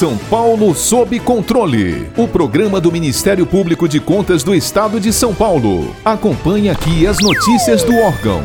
São Paulo sob controle. O programa do Ministério Público de Contas do Estado de São Paulo. Acompanhe aqui as notícias do órgão.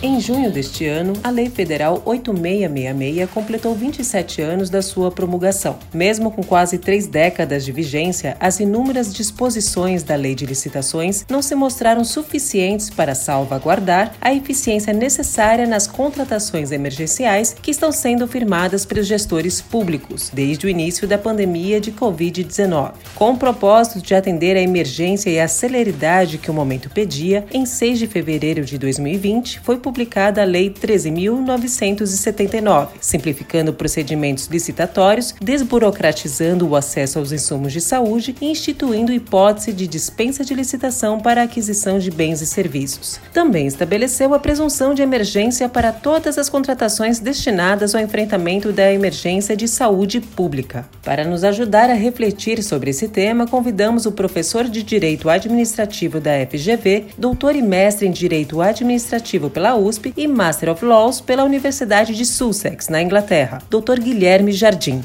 Em junho deste ano, a Lei Federal 8666 completou 27 anos da sua promulgação. Mesmo com quase três décadas de vigência, as inúmeras disposições da Lei de Licitações não se mostraram suficientes para salvaguardar a eficiência necessária nas contratações emergenciais que estão sendo firmadas pelos gestores públicos desde o início da pandemia de Covid-19. Com o propósito de atender à emergência e à celeridade que o momento pedia, em 6 de fevereiro de 2020 foi publicada a Lei 13.979, simplificando procedimentos licitatórios, desburocratizando o acesso aos insumos de saúde e instituindo hipótese de dispensa de licitação para a aquisição de bens e serviços. Também estabeleceu a presunção de emergência para todas as contratações destinadas ao enfrentamento da emergência de saúde pública. Para nos ajudar a refletir sobre esse tema, convidamos o professor de Direito Administrativo da FGV, doutor e mestre em Direito Administrativo pela USP e Master of Laws pela Universidade de Sussex, na Inglaterra, Dr. Guilherme Jardim.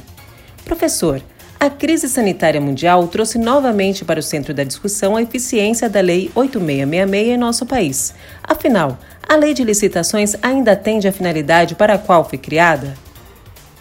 Professor, a crise sanitária mundial trouxe novamente para o centro da discussão a eficiência da Lei 8666 em nosso país. Afinal, a lei de licitações ainda atende à finalidade para a qual foi criada?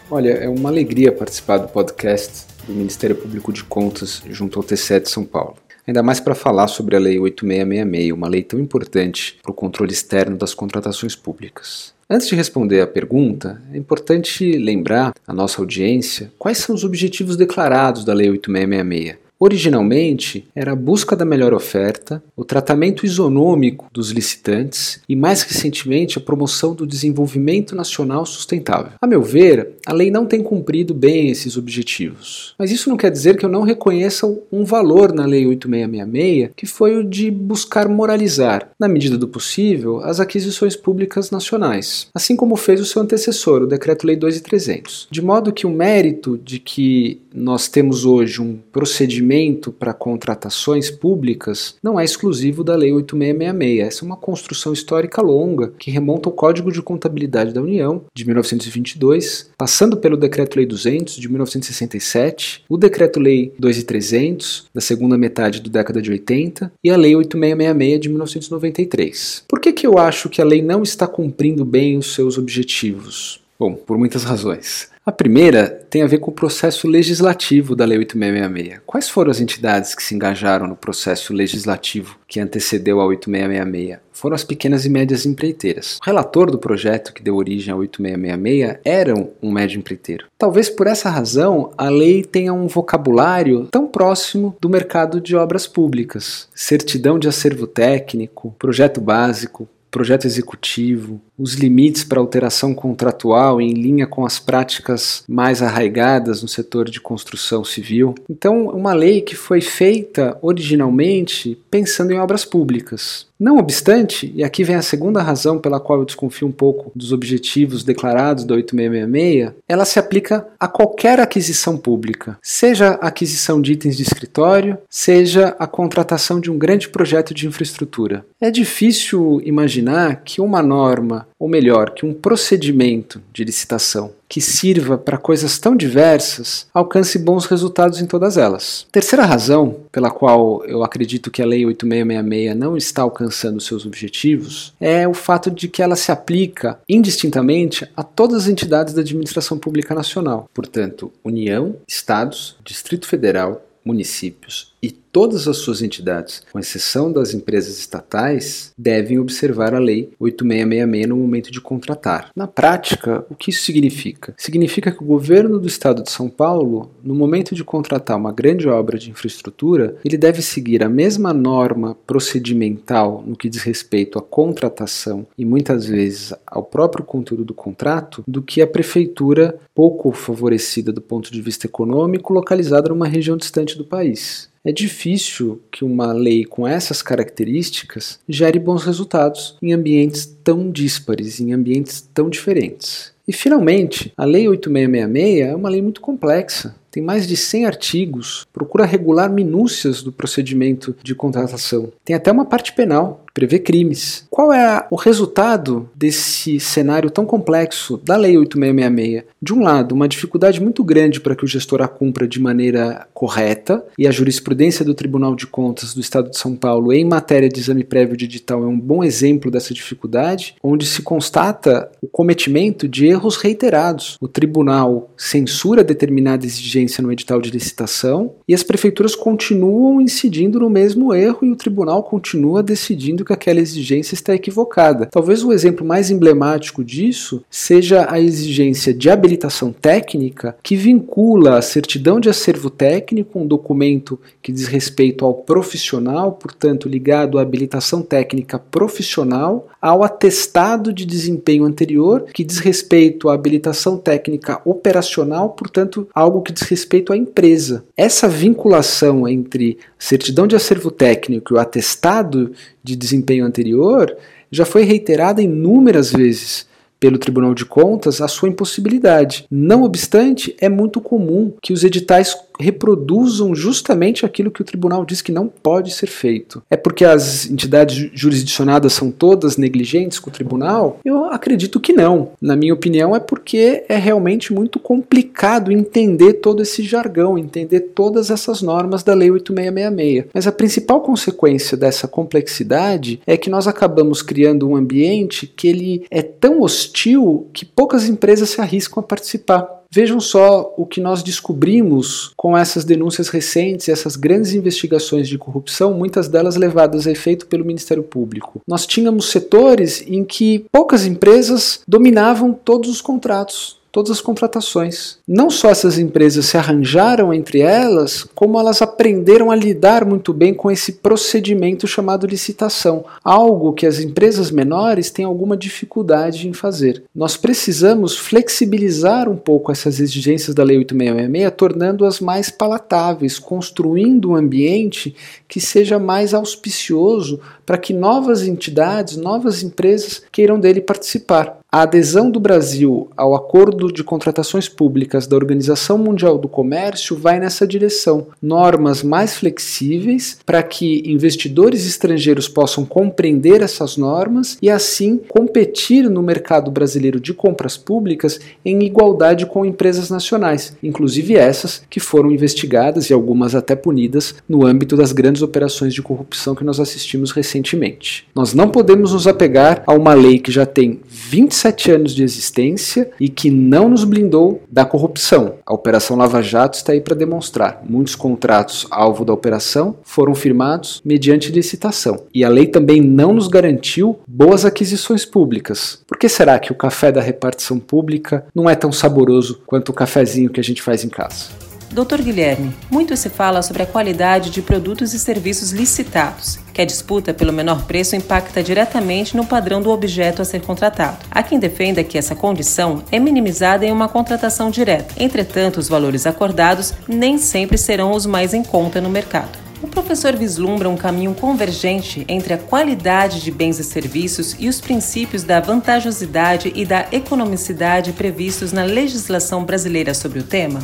Olha, é uma alegria participar do podcast do Ministério Público de Contas junto ao TCE de São Paulo ainda mais para falar sobre a Lei 8666, uma lei tão importante para o controle externo das contratações públicas. Antes de responder à pergunta, é importante lembrar à nossa audiência quais são os objetivos declarados da Lei 8666 Originalmente, era a busca da melhor oferta, o tratamento isonômico dos licitantes e, mais recentemente, a promoção do desenvolvimento nacional sustentável. A meu ver, a lei não tem cumprido bem esses objetivos. Mas isso não quer dizer que eu não reconheça um valor na Lei 8666, que foi o de buscar moralizar, na medida do possível, as aquisições públicas nacionais, assim como fez o seu antecessor, o Decreto-Lei 2300. De modo que o mérito de que nós temos hoje um procedimento para contratações públicas não é exclusivo da Lei 8666. Essa é uma construção histórica longa que remonta ao Código de Contabilidade da União, de 1922, passando pelo Decreto-Lei 200, de 1967, o Decreto-Lei 2300, da segunda metade da década de 80, e a Lei 8666, de 1993. Por que, que eu acho que a lei não está cumprindo bem os seus objetivos? Bom, por muitas razões. A primeira tem a ver com o processo legislativo da Lei 8666. Quais foram as entidades que se engajaram no processo legislativo que antecedeu a 8666? Foram as pequenas e médias empreiteiras. O relator do projeto que deu origem à 8666 era um médio empreiteiro. Talvez por essa razão a lei tenha um vocabulário tão próximo do mercado de obras públicas. Certidão de acervo técnico, projeto básico, projeto executivo, os limites para alteração contratual em linha com as práticas mais arraigadas no setor de construção civil. Então, uma lei que foi feita originalmente pensando em obras públicas. Não obstante, e aqui vem a segunda razão pela qual eu desconfio um pouco dos objetivos declarados da 8666, ela se aplica a qualquer aquisição pública, seja a aquisição de itens de escritório, seja a contratação de um grande projeto de infraestrutura. É difícil imaginar que uma norma ou melhor, que um procedimento de licitação que sirva para coisas tão diversas alcance bons resultados em todas elas. Terceira razão pela qual eu acredito que a Lei 8666 não está alcançando seus objetivos é o fato de que ela se aplica indistintamente a todas as entidades da administração pública nacional, portanto, União, Estados, Distrito Federal, municípios e todas as suas entidades, com exceção das empresas estatais, devem observar a Lei 8666 no momento de contratar. Na prática, o que isso significa? Significa que o governo do estado de São Paulo, no momento de contratar uma grande obra de infraestrutura, ele deve seguir a mesma norma procedimental no que diz respeito à contratação e muitas vezes ao próprio conteúdo do contrato do que a prefeitura pouco favorecida do ponto de vista econômico localizada numa região distante do país. É difícil que uma lei com essas características gere bons resultados em ambientes tão díspares, em ambientes tão diferentes. E finalmente, a Lei 8666 é uma lei muito complexa. Tem mais de 100 artigos, procura regular minúcias do procedimento de contratação. Tem até uma parte penal prevê crimes. Qual é o resultado desse cenário tão complexo da Lei 8666? De um lado, uma dificuldade muito grande para que o gestor a cumpra de maneira correta, e a jurisprudência do Tribunal de Contas do Estado de São Paulo em matéria de exame prévio de edital é um bom exemplo dessa dificuldade, onde se constata o cometimento de erros reiterados. O tribunal censura determinada exigência no edital de licitação e as prefeituras continuam incidindo no mesmo erro e o tribunal continua decidindo que aquela exigência está equivocada. Talvez o exemplo mais emblemático disso seja a exigência de habilitação técnica que vincula a certidão de acervo técnico, um documento que diz respeito ao profissional, portanto ligado à habilitação técnica profissional, ao atestado de desempenho anterior, que diz respeito à habilitação técnica operacional, portanto algo que diz respeito à empresa. Essa vinculação entre certidão de acervo técnico e o atestado de desempenho anterior já foi reiterada inúmeras vezes pelo Tribunal de Contas a sua impossibilidade. Não obstante, é muito comum que os editais reproduzam justamente aquilo que o tribunal diz que não pode ser feito. É porque as entidades jurisdicionadas são todas negligentes com o tribunal? Eu acredito que não. Na minha opinião, é porque é realmente muito complicado entender todo esse jargão, entender todas essas normas da Lei 8666. Mas a principal consequência dessa complexidade é que nós acabamos criando um ambiente que ele é tão hostil que poucas empresas se arriscam a participar. Vejam só o que nós descobrimos com essas denúncias recentes, essas grandes investigações de corrupção, muitas delas levadas a efeito pelo Ministério Público. Nós tínhamos setores em que poucas empresas dominavam todos os contratos todas as contratações. Não só essas empresas se arranjaram entre elas, como elas aprenderam a lidar muito bem com esse procedimento chamado licitação, algo que as empresas menores têm alguma dificuldade em fazer. Nós precisamos flexibilizar um pouco essas exigências da Lei 8666, tornando-as mais palatáveis, construindo um ambiente que seja mais auspicioso para que novas entidades, novas empresas queiram dele participar. A adesão do Brasil ao Acordo de Contratações Públicas da Organização Mundial do Comércio vai nessa direção. Normas mais flexíveis para que investidores estrangeiros possam compreender essas normas e, assim, competir no mercado brasileiro de compras públicas em igualdade com empresas nacionais, inclusive essas que foram investigadas e algumas até punidas no âmbito das grandes operações de corrupção que nós assistimos recentemente. Nós não podemos nos apegar a uma lei que já tem 25 27 anos de existência e que não nos blindou da corrupção. A Operação Lava Jato está aí para demonstrar. Muitos contratos alvo da operação foram firmados mediante licitação. E a lei também não nos garantiu boas aquisições públicas. Por que será que o café da repartição pública não é tão saboroso quanto o cafezinho que a gente faz em casa? Doutor Guilherme, muito se fala sobre a qualidade de produtos e serviços licitados, que a disputa pelo menor preço impacta diretamente no padrão do objeto a ser contratado. Há quem defenda que essa condição é minimizada em uma contratação direta. Entretanto, os valores acordados nem sempre serão os mais em conta no mercado. O professor vislumbra um caminho convergente entre a qualidade de bens e serviços e os princípios da vantajosidade e da economicidade previstos na legislação brasileira sobre o tema?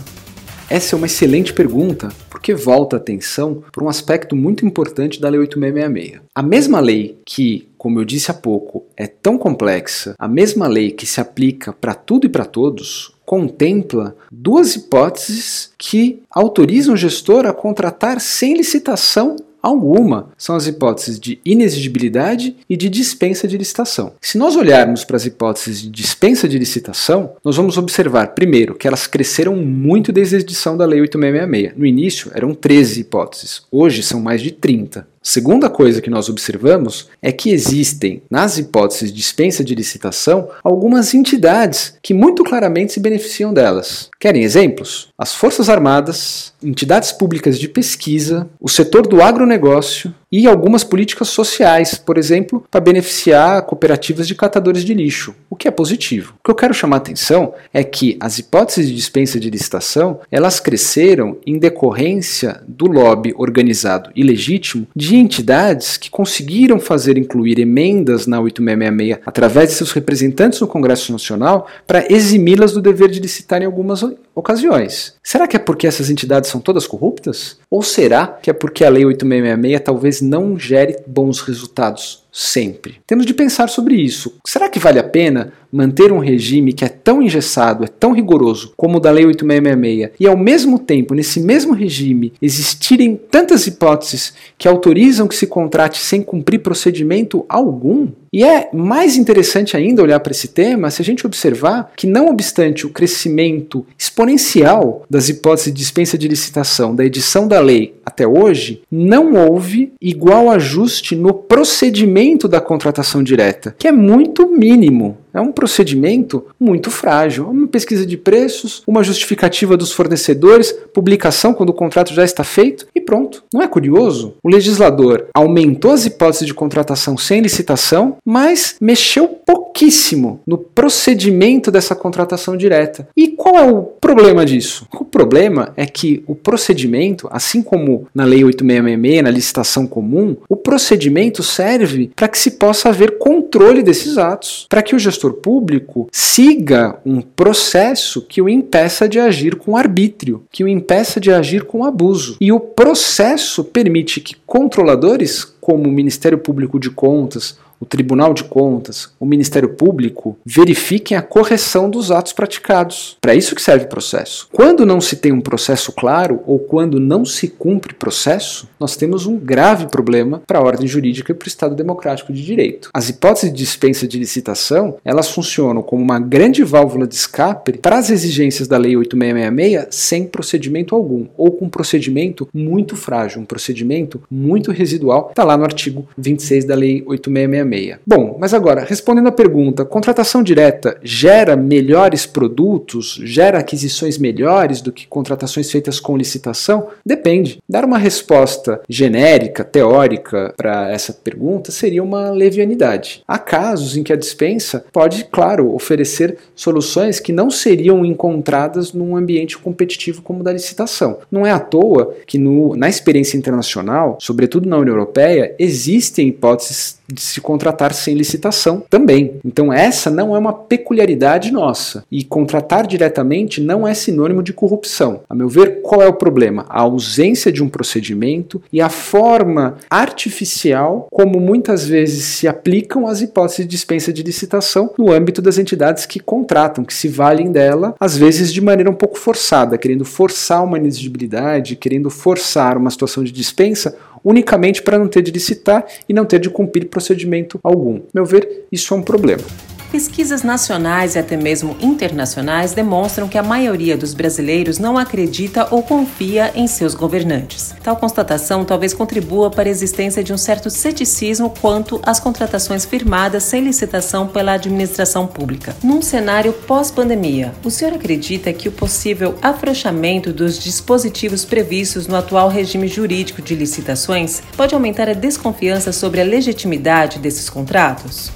Essa é uma excelente pergunta, porque volta a atenção para um aspecto muito importante da Lei 8666. A mesma lei que, como eu disse há pouco, é tão complexa, a mesma lei que se aplica para tudo e para todos, contempla duas hipóteses que autorizam o gestor a contratar sem licitação alguma são as hipóteses de inexigibilidade e de dispensa de licitação. Se nós olharmos para as hipóteses de dispensa de licitação, nós vamos observar, primeiro, que elas cresceram muito desde a edição da Lei 8666. No início eram 13 hipóteses, hoje são mais de 30. Segunda coisa que nós observamos é que existem, nas hipóteses de dispensa de licitação, algumas entidades que muito claramente se beneficiam delas. Querem exemplos? As Forças Armadas, entidades públicas de pesquisa, o setor do agronegócio, e algumas políticas sociais, por exemplo, para beneficiar cooperativas de catadores de lixo, o que é positivo. O que eu quero chamar a atenção é que as hipóteses de dispensa de licitação, elas cresceram em decorrência do lobby organizado e legítimo de entidades que conseguiram fazer incluir emendas na 8666 através de seus representantes no Congresso Nacional para eximi-las do dever de licitar em algumas ocasiões. Será que é porque essas entidades são todas corruptas? Ou será que é porque a Lei 8666 talvez não gere bons resultados sempre? Temos de pensar sobre isso. Será que vale a pena manter um regime que é tão engessado, é tão rigoroso como o da Lei 8666 e ao mesmo tempo, nesse mesmo regime, existirem tantas hipóteses que autorizam que se contrate sem cumprir procedimento algum? E é mais interessante ainda olhar para esse tema se a gente observar que, não obstante o crescimento exponencial das hipóteses de dispensa de licitação da edição da lei até hoje, não houve igual ajuste no procedimento da contratação direta, que é muito mínimo. É um procedimento muito frágil. Uma pesquisa de preços, uma justificativa dos fornecedores, publicação quando o contrato já está feito e pronto. Não é curioso? O legislador aumentou as hipóteses de contratação sem licitação, mas mexeu pouquíssimo no procedimento dessa contratação direta. E qual é o problema disso? O problema é que o procedimento, assim como na Lei 8666, na licitação comum, o procedimento serve para que se possa haver controle desses atos, para que o gestor público siga um processo que o impeça de agir com arbítrio, que o impeça de agir com abuso. E o processo permite que controladores, como o Ministério Público de Contas, o Tribunal de Contas, o Ministério Público verifiquem a correção dos atos praticados. Para isso que serve o processo. Quando não se tem um processo claro ou quando não se cumpre processo, nós temos um grave problema para a ordem jurídica e para o Estado democrático de direito. As hipóteses de dispensa de licitação, elas funcionam como uma grande válvula de escape para as exigências da Lei 8666 sem procedimento algum ou com um procedimento muito frágil, um procedimento muito residual. Está lá no artigo 26 da Lei 8666 Bom, mas agora, respondendo à pergunta, contratação direta gera melhores produtos, gera aquisições melhores do que contratações feitas com licitação? Depende. Dar uma resposta genérica, teórica para essa pergunta seria uma levianidade. Há casos em que a dispensa pode, claro, oferecer soluções que não seriam encontradas num ambiente competitivo como o da licitação. Não é à toa que no, na experiência internacional, sobretudo na União Europeia, existem hipóteses de se contratar sem licitação também. Então, essa não é uma peculiaridade nossa. E contratar diretamente não é sinônimo de corrupção. A meu ver, qual é o problema? A ausência de um procedimento e a forma artificial como muitas vezes se aplicam as hipóteses de dispensa de licitação no âmbito das entidades que contratam, que se valem dela, às vezes de maneira um pouco forçada, querendo forçar uma inexigibilidade, querendo forçar uma situação de dispensa unicamente para não ter de licitar e não ter de cumprir procedimento algum. Meu ver, isso é um problema. Pesquisas nacionais e até mesmo internacionais demonstram que a maioria dos brasileiros não acredita ou confia em seus governantes. Tal constatação talvez contribua para a existência de um certo ceticismo quanto às contratações firmadas sem licitação pela administração pública. Num cenário pós-pandemia, o senhor acredita que o possível afrouxamento dos dispositivos previstos no atual regime jurídico de licitações pode aumentar a desconfiança sobre a legitimidade desses contratos?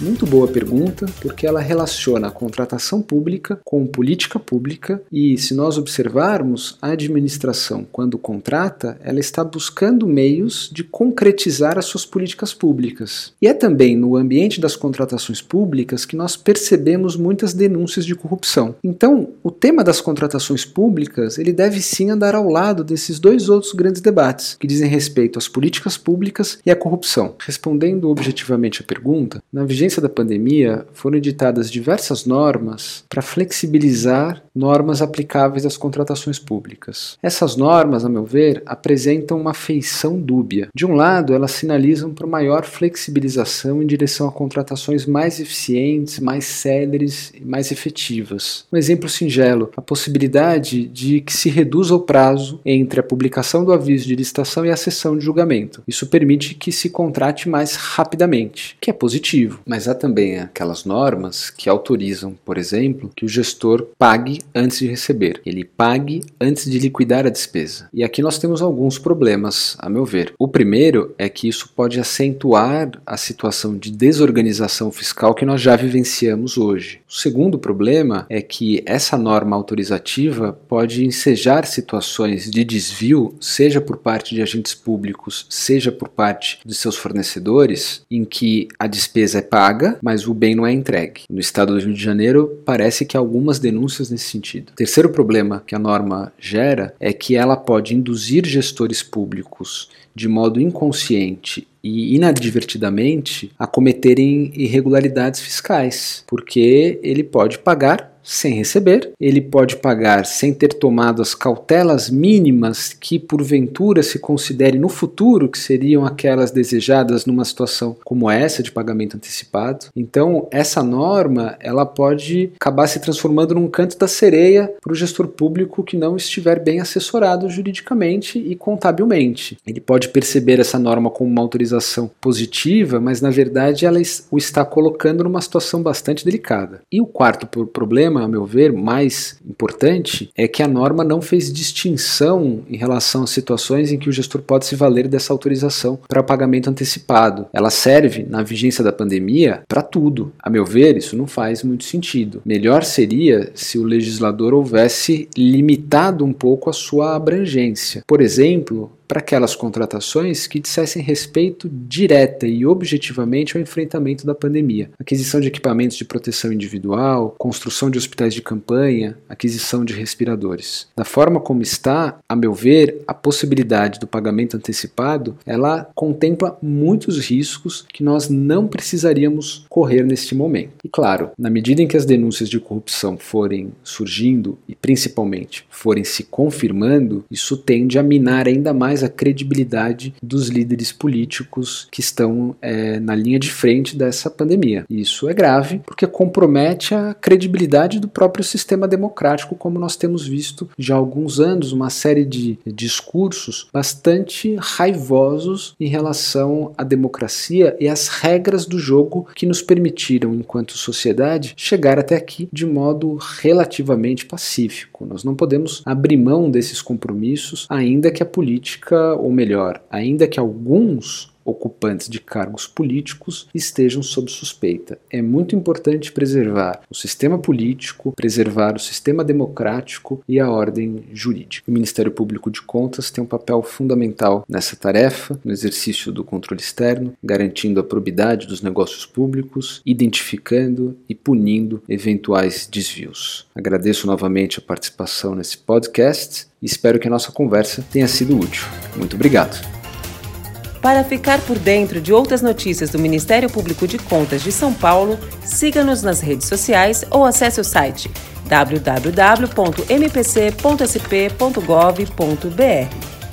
Muito boa pergunta, porque ela relaciona a contratação pública com política pública e, se nós observarmos, a administração, quando contrata, ela está buscando meios de concretizar as suas políticas públicas. E é também no ambiente das contratações públicas que nós percebemos muitas denúncias de corrupção. Então, o tema das contratações públicas, ele deve sim andar ao lado desses dois outros grandes debates, que dizem respeito às políticas públicas e à corrupção. Respondendo objetivamente à pergunta, na vigência da pandemia, foram editadas diversas normas para flexibilizar normas aplicáveis às contratações públicas. Essas normas, a meu ver, apresentam uma feição dúbia. De um lado, elas sinalizam para maior flexibilização em direção a contratações mais eficientes, mais céleres e mais efetivas. Um exemplo singelo: a possibilidade de que se reduza o prazo entre a publicação do aviso de licitação e a sessão de julgamento. Isso permite que se contrate mais rapidamente, que é positivo Mas há também aquelas normas que autorizam, por exemplo, que o gestor pague antes de receber. Ele pague antes de liquidar a despesa. E aqui nós temos alguns problemas, a meu ver. O primeiro é que isso pode acentuar a situação de desorganização fiscal que nós já vivenciamos hoje. O segundo problema é que essa norma autorizativa pode ensejar situações de desvio, seja por parte de agentes públicos, seja por parte de seus fornecedores, em que a despesa é paga, mas o bem não é entregue. No estado do Rio de Janeiro, parece que há algumas denúncias nesse sentido. O terceiro problema que a norma gera é que ela pode induzir gestores públicos de modo inconsciente e inadvertidamente a cometerem irregularidades fiscais, porque ele pode pagar sem receber, ele pode pagar sem ter tomado as cautelas mínimas que porventura se considere no futuro que seriam aquelas desejadas numa situação como essa de pagamento antecipado. Então, essa norma, ela pode acabar se transformando num canto da sereia para o gestor público que não estiver bem assessorado juridicamente e contabilmente. Ele pode perceber essa norma como uma autorização positiva, mas na verdade ela o está colocando numa situação bastante delicada. E o quarto problema problema, a meu ver, mais importante é que a norma não fez distinção em relação a situações em que o gestor pode se valer dessa autorização para pagamento antecipado. Ela serve, na vigência da pandemia, para tudo. A meu ver, isso não faz muito sentido. Melhor seria se o legislador houvesse limitado um pouco a sua abrangência. Por exemplo, para aquelas contratações que dissessem respeito direta e objetivamente ao enfrentamento da pandemia. Aquisição de equipamentos de proteção individual, construção de hospitais de campanha, aquisição de respiradores. Da forma como está, a meu ver, a possibilidade do pagamento antecipado, ela contempla muitos riscos que nós não precisaríamos correr neste momento. E claro, na medida em que as denúncias de corrupção forem surgindo e principalmente forem se confirmando, isso tende a minar ainda mais mais a credibilidade dos líderes políticos que estão é, na linha de frente dessa pandemia. Isso é grave porque compromete a credibilidade do próprio sistema democrático, como nós temos visto já há alguns anos, uma série de discursos bastante raivosos em relação à democracia e às regras do jogo que nos permitiram, enquanto sociedade, chegar até aqui de modo relativamente pacífico. Nós não podemos abrir mão desses compromissos, ainda que a política política, ou melhor, ainda que alguns ocupantes de cargos políticos estejam sob suspeita. É muito importante preservar o sistema político, preservar o sistema democrático e a ordem jurídica. O Ministério Público de Contas tem um papel fundamental nessa tarefa, no exercício do controle externo, garantindo a probidade dos negócios públicos, identificando e punindo eventuais desvios. Agradeço novamente a participação nesse podcast e espero que a nossa conversa tenha sido útil. Muito obrigado. Para ficar por dentro de outras notícias do Ministério Público de Contas de São Paulo, siga-nos nas redes sociais ou acesse o site www.mpc.sp.gov.br.